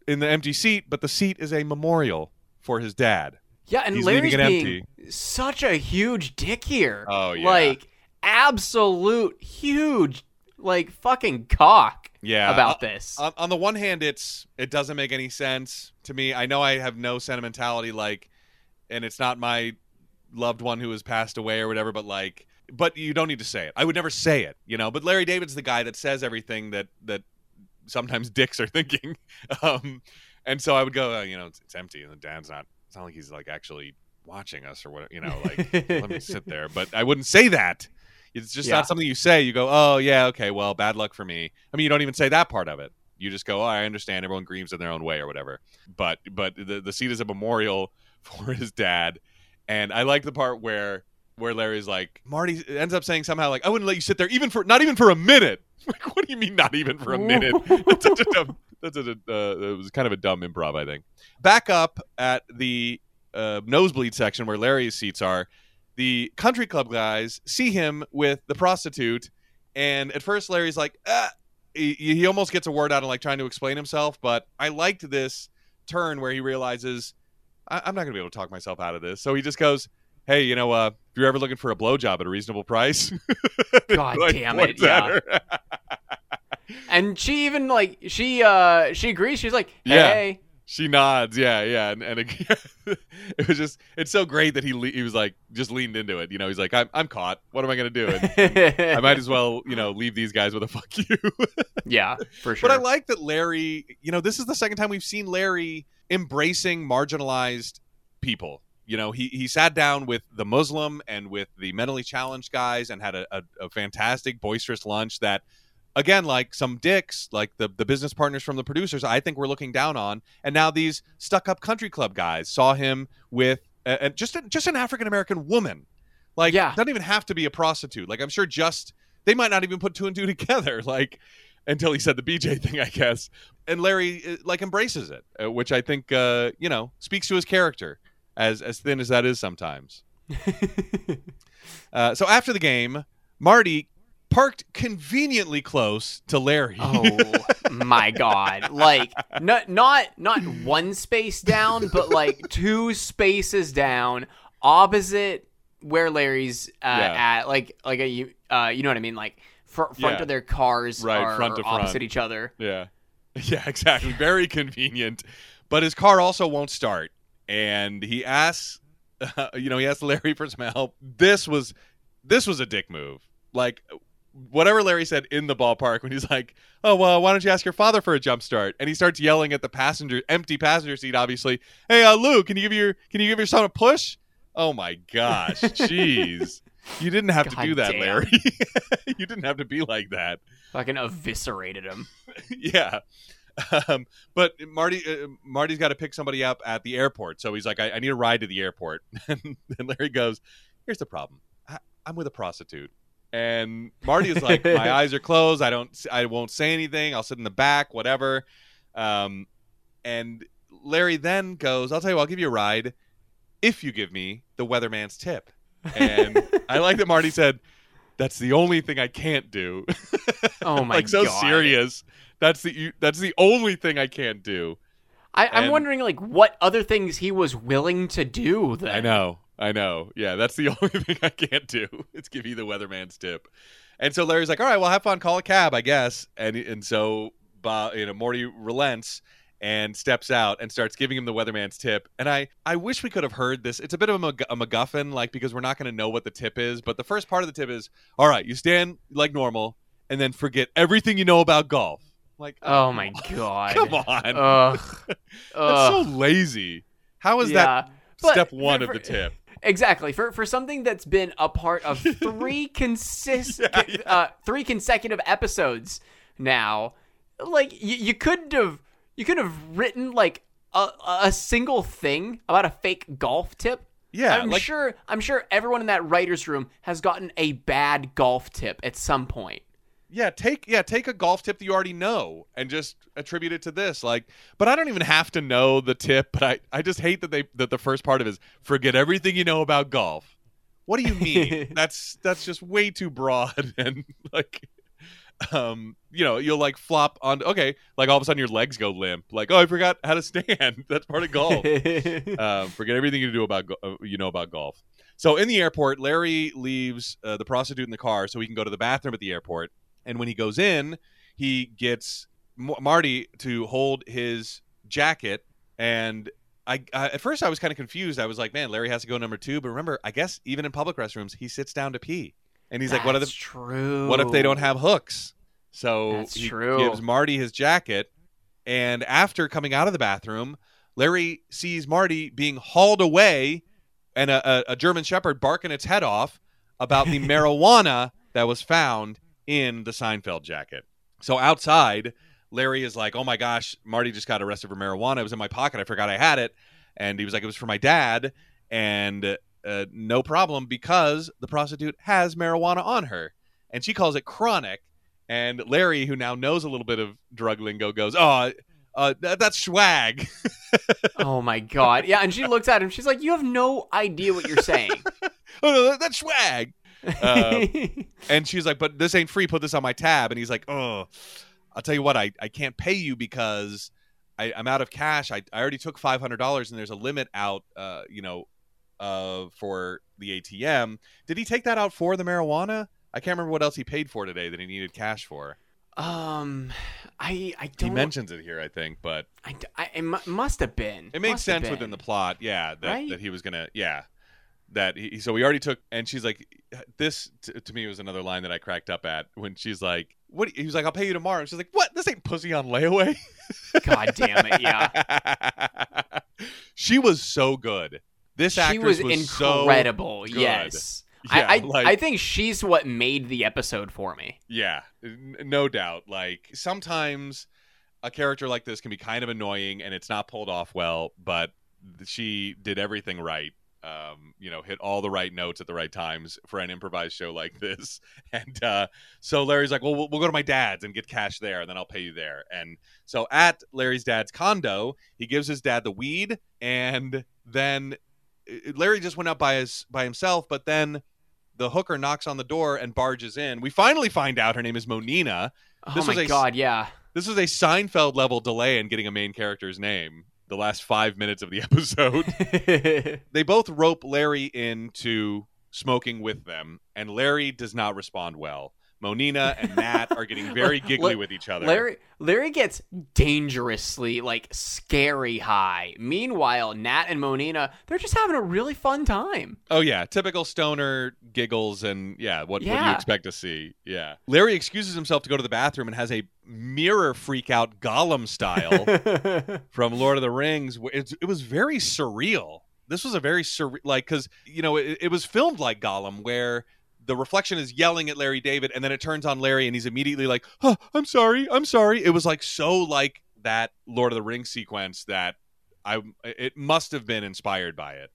in the empty seat but the seat is a memorial for his dad Yeah, and He's Larry's being such a huge dick here. Oh, yeah. Like absolute huge like fucking cock yeah about uh, this. on, on the one hand it's it doesn't make any sense to me i know i have no sentimentality like and it's not my loved one who has passed away or whatever but like but you don't need to say it i would never say it you know but larry david's the guy that says everything that that sometimes dicks are thinking. Um and so i would go uh, you know it's, it's empty and the dad's not it's not like he's like actually watching us or what you know like let me sit there. But i wouldn't say that. It's just Yeah. not something you say. You go oh yeah okay well bad luck for me. I mean you don't even say that part of it. You just go oh i understand. Everyone grieves in their own way or whatever. But but the, the seat is a memorial for his dad. And i like the part where where larry's like marty ends up saying somehow like i wouldn't let you sit there even for not even for a minute. Like what do you mean not even for a minute? That's such a dumb that's a, uh, it was kind of a dumb improv i think. Back up at the uh, nosebleed section where larry's seats are the country club guys see him with the prostitute and at first larry's like ah, he, he almost gets a word out of like trying to explain himself but i liked this turn where he realizes I- i'm not going to be able to talk myself out of this. So he just goes hey you know uh, if you're ever looking for a blowjob at a reasonable price God like, damn it. Yeah. And she even like she uh she agrees. She's like, Yeah. She nods, yeah, yeah, and, and it, it was just it's so great that he le- he was like just leaned into it. You know, he's like, I'm I'm caught. What am I gonna do? And I might as well, you know, leave these guys with a fuck you. yeah, for sure. But I like that Larry. You know, this is the second time we've seen Larry embracing marginalized people. You know, he he sat down with the Muslim and with the mentally challenged guys and had a, a, a fantastic boisterous lunch that again like some dicks like the the business partners from the producers i think we're looking down on. And now these stuck up country club guys saw him with a, a- just a, just an african american woman. Like Yeah. doesn't even have to be a prostitute. Like i'm sure just they might not even put two and two together like until he said the bj thing i guess. And larry uh, like embraces it uh, which i think uh you know speaks to his character as as thin as that is sometimes uh, so after the game marty parked conveniently close to larry oh my god. Like not not not one space down, but like two spaces down opposite where Larry's uh, Yeah. at, like like a you uh, you know what I mean, like fr- front Yeah. of their cars Right, are front to front. opposite each other. Yeah. Yeah, exactly. Very convenient. But his car also won't start. And he asks you know, he asks Larry for some help. This was this was a dick move. Like whatever Larry said in the ballpark when he's like, "Oh, well, why don't you ask your father for a jump start?" And he starts yelling at the passenger empty passenger seat obviously. "Hey, uh, Lou, can you give your can you give your son a push?" Oh my gosh. Jeez. You didn't have to do that, damn. Larry. you didn't have to be like that. Fucking eviscerated him. yeah. Um, but Marty, uh, Marty's got to pick somebody up at the airport, so he's like, "I, I need a ride to the airport." and Larry goes, "Here's the problem. I, I'm with a prostitute." And Marty is like, "My eyes are closed. I don't. I won't say anything. I'll sit in the back, whatever." Um, and Larry then goes, "I'll tell you, what, I'll give you a ride if you give me the weatherman's tip." And I like that Marty said, "That's the only thing I can't do." Oh my god. like so god. serious. That's the that's the only thing I can't do. I, I'm And- wondering like what other things he was willing to do. Then I know, I know. Yeah, that's the only thing I can't do. It's give you the weatherman's tip. And so Larry's like, "All right, well, have fun. Call a cab, I guess." And and so, Bob, you know, Morty relents and steps out and starts giving him the weatherman's tip. And I I wish we could have heard this. It's a bit of a, Mac- a MacGuffin, like because we're not going to know what the tip is. But the first part of the tip is, "All right, you stand like normal, and then forget everything you know about golf." Like, Oh my god. come on. Ugh. That's Ugh. so lazy. How is yeah. that But step one for- of the tip? Exactly for for something that's been a part of three consist Yeah, yeah. Uh, three consecutive episodes now. Like you, you couldn't have you could have written like a a single thing about a fake golf tip. Yeah, I'm like sure I'm sure everyone in that writers room has gotten a bad golf tip at some point. Yeah, take yeah, take a golf tip that you already know and just attribute it to this. Like, but I don't even have to know the tip. But I I just hate that they that the first part of it is forget everything you know about golf. What do you mean? that's that's just way too broad and like. Um, you know, you'll like flop on. Okay, like all of a sudden your legs go limp. Like, oh, I forgot how to stand. That's part of golf. um, forget everything you do about go- uh, you know about golf. So in the airport, Larry leaves uh, the prostitute in the car so he can go to the bathroom at the airport. And when he goes in, he gets M- Marty to hold his jacket. And I, I at first I was kind of confused. I was like, man, Larry has to go number two. But remember, I guess even in public restrooms, he sits down to pee. And he's like, what That's true. what if they don't have hooks? So That's he true. gives Marty his jacket, and after coming out of the bathroom, Larry sees Marty being hauled away, and a, a, a German Shepherd barking its head off about the marijuana that was found in the Seinfeld jacket. So outside, Larry is like, "Oh my gosh, Marty just got arrested for marijuana. It was in my pocket. I forgot I had it." And he was like, "It was for my dad." And uh, no problem because the prostitute has marijuana on her, and she calls it chronic. And Larry, who now knows a little bit of drug lingo, goes, "Oh, uh, th- that's swag." Oh my god. Yeah, and she looks at him. She's like, "You have no idea what you're saying." oh no, that- that's swag. Um, and she's like, "But this ain't free. Put this on my tab." And he's like, "Oh, I'll tell you what. I, I can't pay you because I, I'm out of cash. I, I already took five hundred dollars, and there's a limit out. Uh, you know, uh, for the ATM. Did he take that out for the marijuana? I can't remember what else he paid for today that he needed cash for. um, I I He don't. He mentions it here, I think, but I, I it mu- must have been. it have sense within the plot. Yeah, that Right? that he was gonna. Yeah, that he. So he already took, and she's like, this t- to me was another line that I cracked up at when she's like, "What?" He was like, "I'll pay you tomorrow." And she's like, "What? This ain't pussy on layaway." God damn it! Yeah, she was so good. This she actress was, so incredible. good. yes. Yeah, I I, like- I think she's what made the episode for me. Yeah, n- no doubt. Like sometimes a character like this can be kind of annoying and it's not pulled off well, but she did everything right. Um, you know, hit all the right notes at the right times for an improvised show like this. And uh, so Larry's like, "Well, we'll we'll go to my dad's and get cash there, and then I'll pay you there." And so at Larry's dad's condo, he gives his dad the weed, and then uh, Larry just went out by his by himself, but then the hooker knocks on the door and barges in. We finally find out her name is Monina. Oh This my was a- god! Yeah. This is a Seinfeld level delay in getting a main character's name. The last five minutes of the episode. they both rope Larry into smoking with them, and Larry does not respond well. Monina and Nat are getting very giggly with each other. Larry Larry gets dangerously like scary high. Meanwhile, Nat and Monina, they're just having a really fun time. Oh yeah, typical stoner giggles and yeah, what, yeah. what you expect to see. Yeah. Larry excuses himself to go to the bathroom and has a mirror freak out Gollum style from Lord of the Rings. It, it was very surreal. This was a very surreal, like, because you know it, it was filmed like Gollum, where the reflection is yelling at Larry David, and then it turns on Larry, and he's immediately like, oh, "I'm sorry, I'm sorry." It was like so like that Lord of the Rings sequence that I it must have been inspired by it.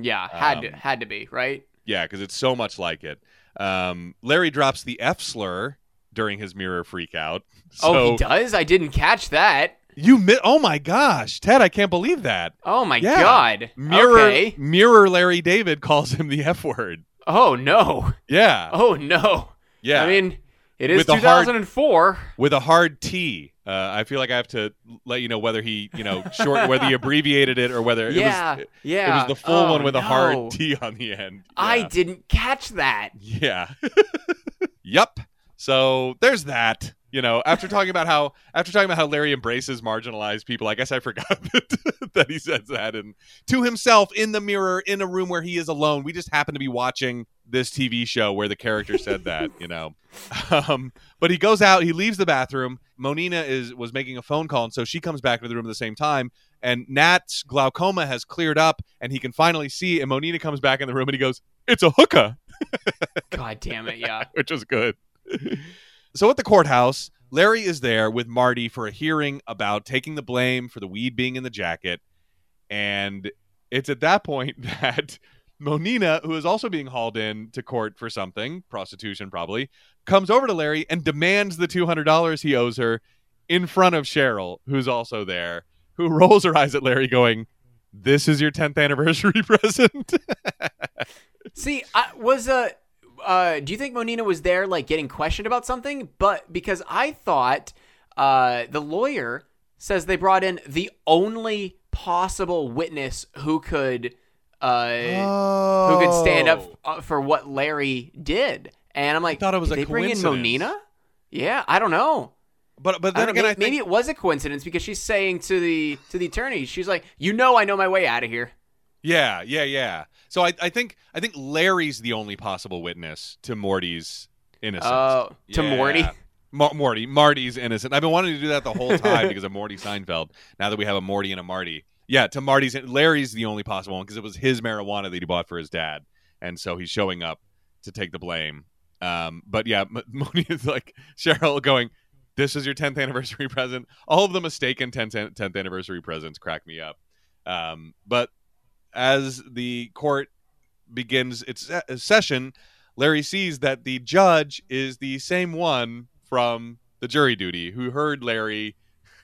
Yeah, had um, to, had to be right. Yeah, because it's so much like it. Um, Larry drops the F slur during his mirror freak out. So oh, he does. I didn't catch that. You mi- oh my gosh, Ted! I can't believe that. Oh my yeah. god! Mirror, okay. mirror. Larry David calls him the F word. Oh no. Yeah. Oh no. Yeah. I mean, it is with 2004 hard, with a hard T. Uh, I feel like I have to let you know whether he, you know, short whether he abbreviated it or whether yeah, it was yeah. it was the full oh, one with no. a hard T on the end. Yeah. I didn't catch that. Yeah. yep. So there's that you know after talking about how after talking about how larry embraces marginalized people i guess i forgot that, that he says that and to himself in the mirror in a room where he is alone. We just happen to be watching this tv show where the character said that you know. Um, but he goes out he leaves the bathroom. Monina is was making a phone call and so she comes back into the room at the same time and nat's glaucoma has cleared up and he can finally see and monina comes back in the room and he goes it's a hookah. God damn it yeah. Which was good so at the courthouse, Larry is there with Marty for a hearing about taking the blame for the weed being in the jacket. And it's at that point that Monina, who is also being hauled in to court for something, prostitution probably, comes over to Larry and demands the $200 he owes her in front of Cheryl, who's also there, who rolls her eyes at Larry, going, This is your 10th anniversary present. See, I was a. Uh do you think Monina was there like getting questioned about something? But because I thought uh, the lawyer says they brought in the only possible witness who could uh, oh. who could stand up oh. uh, for what Larry did, and I'm like, I thought it was a they bring in Monina? Yeah, I don't know. But but then again, maybe, I think... maybe it was a coincidence because she's saying to the to the attorney, she's like, you know, I know my way out of here. Yeah, yeah, yeah. So I, I think I think Larry's the only possible witness to Morty's innocence. Oh, to yeah. Morty. Morty, Marty's innocent. I've been wanting to do that the whole time because of Morty Seinfeld. Now that we have a Morty and a Marty, yeah, to Marty's. Larry's the only possible one because it was his marijuana that he bought for his dad, and so he's showing up to take the blame. Um, but yeah, M- Morty is like Cheryl going. This is your 10th anniversary present. All of the mistaken 10th, 10th anniversary presents crack me up. Um, but as the court begins its uh, session, Larry sees that the judge is the same one from the jury duty who heard Larry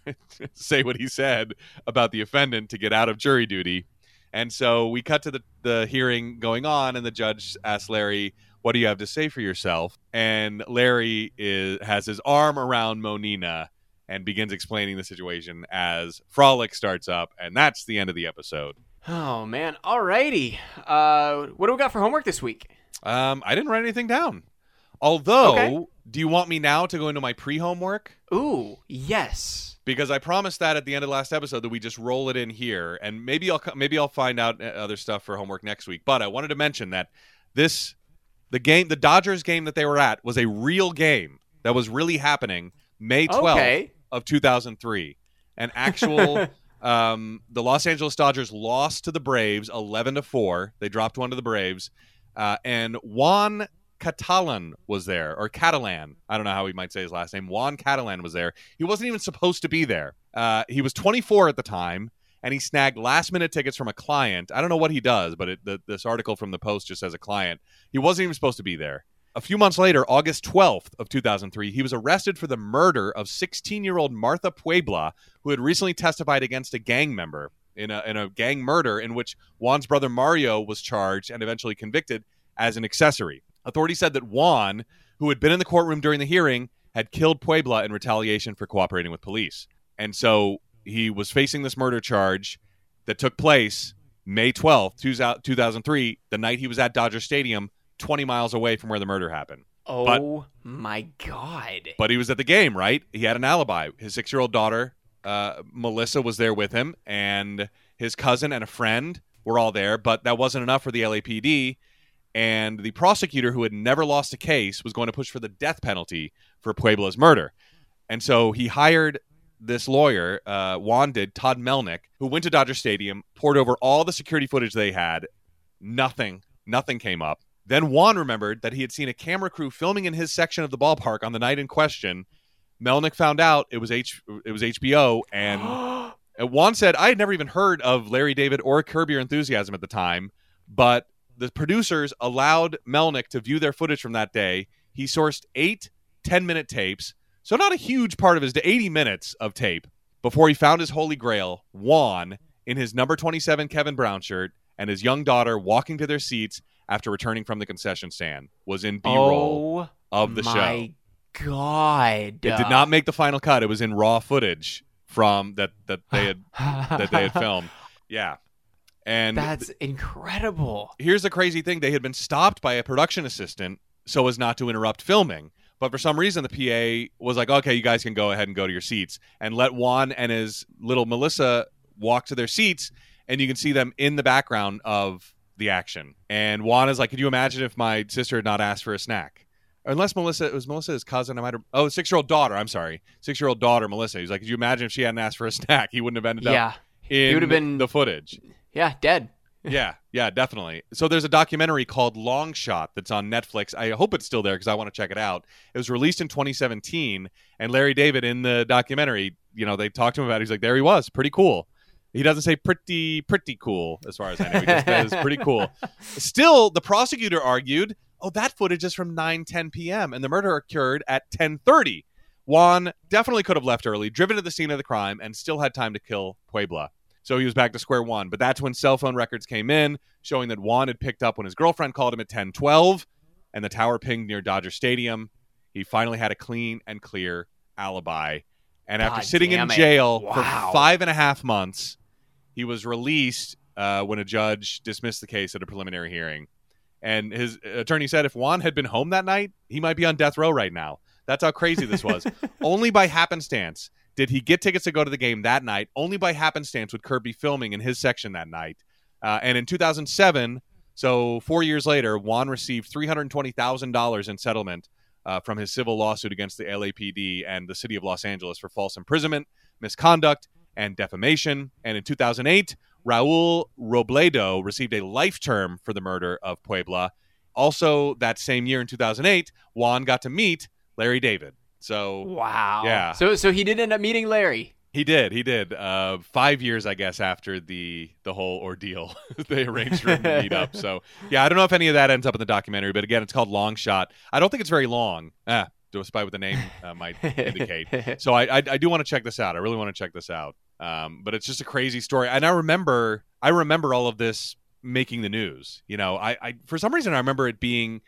say what he said about the offendant to get out of jury duty. And so we cut to the, the hearing going on, and the judge asks Larry, What do you have to say for yourself? And Larry is, has his arm around Monina and begins explaining the situation as Frolic starts up, and that's the end of the episode. Oh man! Alrighty. Uh, what do we got for homework this week? Um, I didn't write anything down. Although, okay. do you want me now to go into my pre-homework? Ooh, yes. Because I promised that at the end of the last episode that we just roll it in here, and maybe I'll maybe I'll find out uh, other stuff for homework next week. But I wanted to mention that this the game, the Dodgers game that they were at, was a real game that was really happening May twelfth okay. of two thousand three, an actual. Um, the Los Angeles Dodgers lost to the Braves 11 to 4. They dropped one to the Braves. Uh, and Juan Catalan was there, or Catalan. I don't know how he might say his last name. Juan Catalan was there. He wasn't even supposed to be there. Uh, he was 24 at the time, and he snagged last minute tickets from a client. I don't know what he does, but it, the, this article from the Post just says a client. He wasn't even supposed to be there. A few months later, August 12th of 2003, he was arrested for the murder of 16-year-old Martha Puebla, who had recently testified against a gang member in a, in a gang murder in which Juan's brother Mario was charged and eventually convicted as an accessory. Authorities said that Juan, who had been in the courtroom during the hearing, had killed Puebla in retaliation for cooperating with police. And so he was facing this murder charge that took place May 12th, 2003, the night he was at Dodger Stadium, 20 miles away from where the murder happened. Oh but, my God. But he was at the game, right? He had an alibi. His six year old daughter, uh, Melissa, was there with him, and his cousin and a friend were all there, but that wasn't enough for the LAPD. And the prosecutor, who had never lost a case, was going to push for the death penalty for Puebla's murder. And so he hired this lawyer, uh, Juan did, Todd Melnick, who went to Dodger Stadium, poured over all the security footage they had. Nothing, nothing came up. Then Juan remembered that he had seen a camera crew filming in his section of the ballpark on the night in question. Melnick found out it was H it was HBO and Juan said I had never even heard of Larry David or Curb Your Enthusiasm at the time, but the producers allowed Melnick to view their footage from that day. He sourced eight 10 minute tapes, so not a huge part of his 80 minutes of tape before he found his holy grail, Juan, in his number 27 Kevin Brown shirt and his young daughter walking to their seats after returning from the concession stand was in B-roll oh, of the show. Oh my. God. It did not make the final cut. It was in raw footage from that that they had that they had filmed. Yeah. And That's th- incredible. Here's the crazy thing. They had been stopped by a production assistant so as not to interrupt filming. But for some reason, the PA was like, okay, you guys can go ahead and go to your seats and let Juan and his little Melissa walk to their seats. And you can see them in the background of the action. And Juan is like, could you imagine if my sister had not asked for a snack? Unless Melissa, it was Melissa's cousin. I might have, oh, six year old daughter. I'm sorry. Six year old daughter, Melissa. He's like, could you imagine if she hadn't asked for a snack? He wouldn't have ended yeah. up in he would have been the footage. Yeah, dead. yeah, yeah, definitely. So there's a documentary called Long Shot that's on Netflix. I hope it's still there because I want to check it out. It was released in 2017, and Larry David in the documentary, you know, they talked to him about. it. He's like, there he was, pretty cool. He doesn't say pretty, pretty cool, as far as I know. He just says pretty cool. Still, the prosecutor argued, oh, that footage is from 9, 10 p.m., and the murder occurred at 10.30. Juan definitely could have left early, driven to the scene of the crime, and still had time to kill Puebla. So he was back to square one. But that's when cell phone records came in, showing that Juan had picked up when his girlfriend called him at 1012, and the tower pinged near Dodger Stadium. He finally had a clean and clear alibi. And God after sitting in jail Wow. for five and a half months, he was released uh, when a judge dismissed the case at a preliminary hearing. And his attorney said if Juan had been home that night, he might be on death row right now. That's how crazy this was. Only by happenstance did he get tickets to go to the game that night. Only by happenstance would Curb be filming in his section that night. Uh, and in 2007, so four years later, Juan received $320,000 in settlement uh, from his civil lawsuit against the LAPD and the city of Los Angeles for false imprisonment, misconduct, and defamation. And in 2008, Raul Robledo received a life term for the murder of Puebla. Also, that same year in 2008, Juan got to meet Larry David. So Wow. Yeah. So so he did end up meeting Larry. he did. He did. Uh, five years, I guess, after the the whole ordeal, they arranged for him to meet up. So yeah, I don't know if any of that ends up in the documentary, but again, it's called Long Shot. I don't think it's very long. Ah, despite what the name uh, might indicate. So I, I I do want to check this out. I really want to check this out. Um, but it's just a crazy story, and I remember I remember all of this making the news. You know, I, I for some reason I remember it being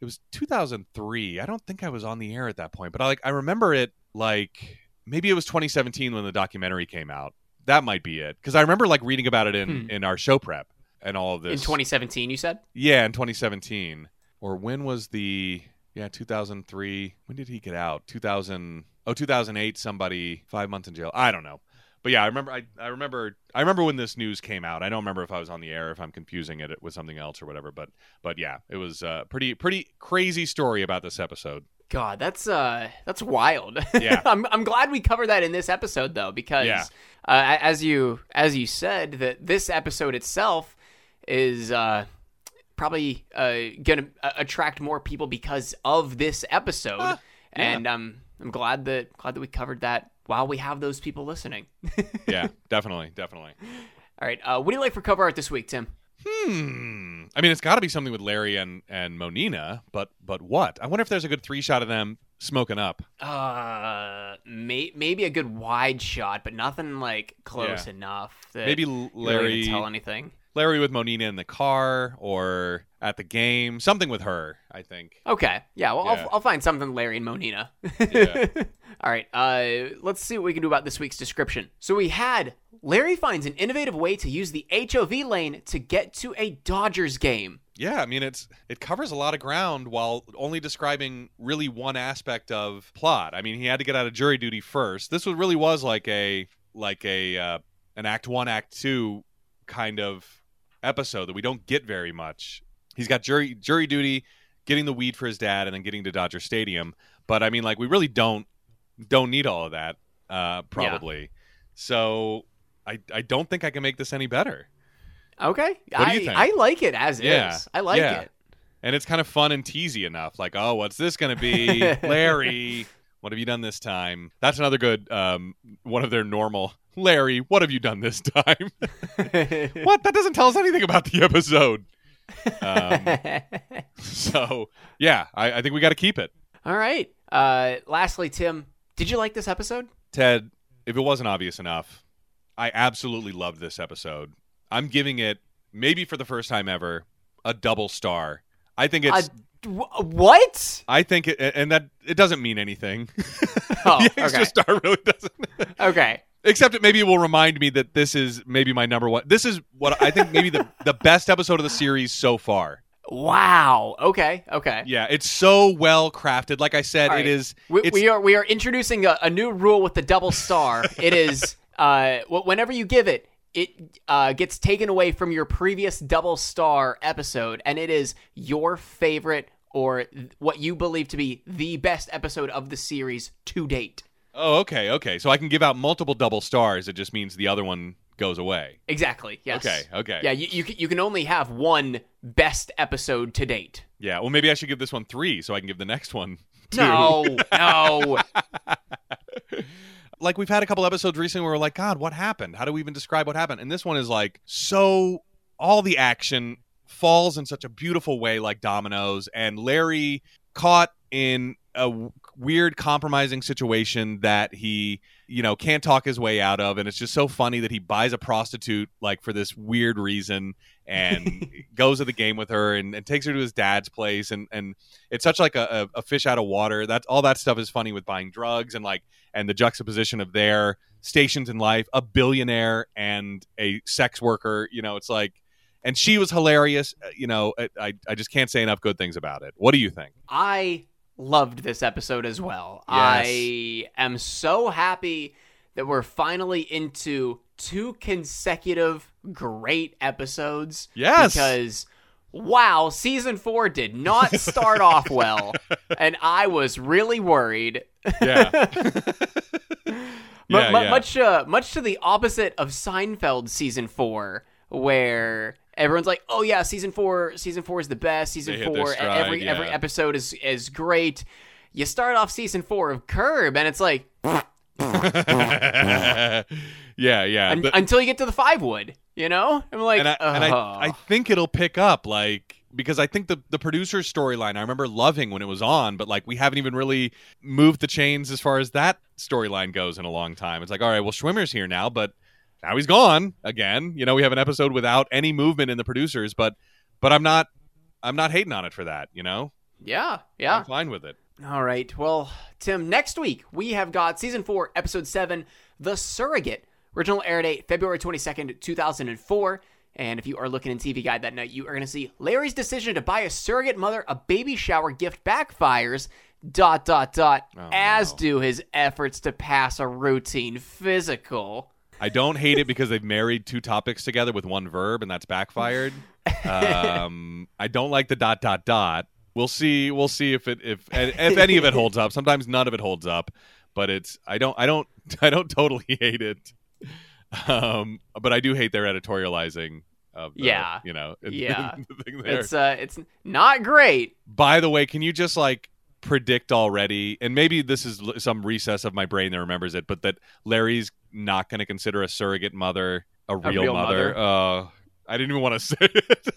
it was 2003. I don't think I was on the air at that point, but I like I remember it like maybe it was 2017 when the documentary came out. That might be it because I remember like reading about it in Hmm. in our show prep and all of this In 2017, you said? yeah, in 2017. Or when was the yeah, 2003. When did he get out? 2000 Oh, 2008 somebody 5 months in jail. I don't know. But yeah, I remember I, I remember I remember when this news came out. I don't remember if I was on the air if I'm confusing it with something else or whatever, but but yeah, it was a pretty pretty crazy story about this episode. God, that's uh that's wild. Yeah. I'm I'm glad we covered that in this episode though because Yeah. uh, as you as you said that this episode itself is uh probably uh going to uh, attract more people because of this episode Ah, yeah. and um I'm glad that glad that we covered that while we have those people listening. Yeah, definitely, definitely. All right, uh what do you like for cover art this week, Tim? Hmm. I mean, it's got to be something with Larry and and Monina, but but what? I wonder if there's a good three shot of them smoking up. Uh may, maybe a good wide shot, but nothing like close Yeah. enough. That Maybe really Larry gonna tell anything. Larry with Monina in the car or at the game, something with her. I think. Okay, yeah. Well, Yeah. I'll, I'll find something Larry and Monina. Yeah. All right. Uh, let's see what we can do about this week's description. So we had Larry finds an innovative way to use the HOV lane to get to a Dodgers game. Yeah, I mean it's it covers a lot of ground while only describing really one aspect of plot. I mean, he had to get out of jury duty first. This really was like a like a uh, an act 1 act 2 kind of episode that we don't get very much. He's got jury jury duty, getting the weed for his dad and then getting to Dodger Stadium, but I mean like we really don't don't need all of that uh probably. So I I don't think I can make this any better. Okay. What do I? I like it as Yeah. is. I like Yeah. it. and it's kind of fun and teasy enough. Like, oh, what's this going to be, Larry? What have you done this time? That's another good um, one of their normal. Larry, what have you done this time? what? That doesn't tell us anything about the episode. Um, so, yeah, I, I think we got to keep it. All right. Uh, lastly, Tim, did you like this episode? Ted, if it wasn't obvious enough, I absolutely loved this episode. I'm giving it, maybe for the first time ever, a double star. I think it's. What? I think it, and that it doesn't mean anything. Oh, the extra okay. star really doesn't. Okay. Except it maybe it will remind me that this is maybe my number one. This is what I think maybe the the best episode of the series so far. Wow. Okay. Okay. Yeah, it's so well crafted. Like I said, right. is. We, we are we are introducing a, a new rule with the double star. it is uh, whenever you give it, it uh, gets taken away from your previous double star episode, and it is your favorite or what you believe to be the best episode of the series to date. Oh, okay, okay. So I can give out multiple double stars. It just means the other one goes away. Exactly. Yes. Okay, okay. Yeah. You you can, you can only have one best episode to date. Yeah. Well, maybe I should give this one three, so I can give the next one. Two. No. no. like we've had a couple episodes recently where we're like, God, what happened? How do we even describe what happened? And this one is like so all the action falls in such a beautiful way, like dominoes, and Larry caught in a weird compromising situation that he you know can't talk his way out of. And it's just so funny that he buys a prostitute like for this weird reason and goes to the game with her and, and takes her to his dad's place. And and it's such like a, a, fish out of water. That's all that stuff is funny with buying drugs and like and the juxtaposition of their stations in life a billionaire and a sex worker you know it's like and she was hilarious Uh, you know I, I just can't say enough good things about it. What do you think? I loved this episode as well. Yes. I am so happy that we're finally into two consecutive great episodes. Yes. Because wow, season 4 did not start off well and I was really worried. yeah Yeah, mu- yeah. Much uh, much to the opposite of Seinfeld season 4 where everyone's like, "Oh yeah, season 4 season 4 is the best. Season They 4 e- stride, every every episode is is great." You start off season 4 of Curb and it's like yeah yeah un- until you get to the Five Wood, you know? I'm like, and I, and I, I think it'll pick up like because I think the the producer's storyline I remember loving when it was on, but like we haven't even really moved the chains as far as that storyline goes in a long time. It's like, all right, well, Schwimmer's here now, but now he's gone again. You know, we have an episode without any movement in the producers, but but I'm not I'm not hating on it for that. You know, yeah, yeah. I'm fine with it. All right. Well, Tim, next week we have got season four, episode seven, The Surrogate. Original air date February 22nd, 2004. And if you are looking in TV Guide that night, you are going to see Larry's decision to buy a surrogate mother a baby shower gift backfires. Dot, dot, dot. Oh, as no. do his efforts to pass a routine physical. I don't hate it because they've married two topics together with one verb, and that's backfired. Um, I don't like the dot dot dot. We'll see. We'll see if it if if any of it holds up. Sometimes none of it holds up, but it's I don't I don't I don't totally hate it. Um, but I do hate their editorializing of the, Yeah. you know Yeah. the thing there. It's uh, it's not great. By the way, can you just like predict already? And maybe this is some recess of my brain that remembers it, but that Larry's not going to consider a surrogate mother a real, real mother. mother? Uh, I didn't even want to say it.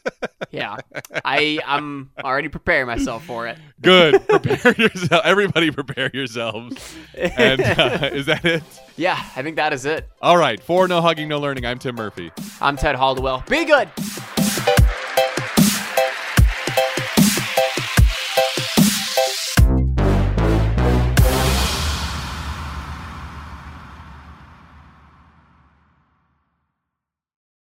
yeah, I I'm already preparing myself for it. Good. Prepare yourself. Everybody, prepare yourselves. And uh, is that it? Yeah, I think that is it. All right. For no hugging, no learning. I'm Tim Murphy. I'm Ted Haldwell. Be good.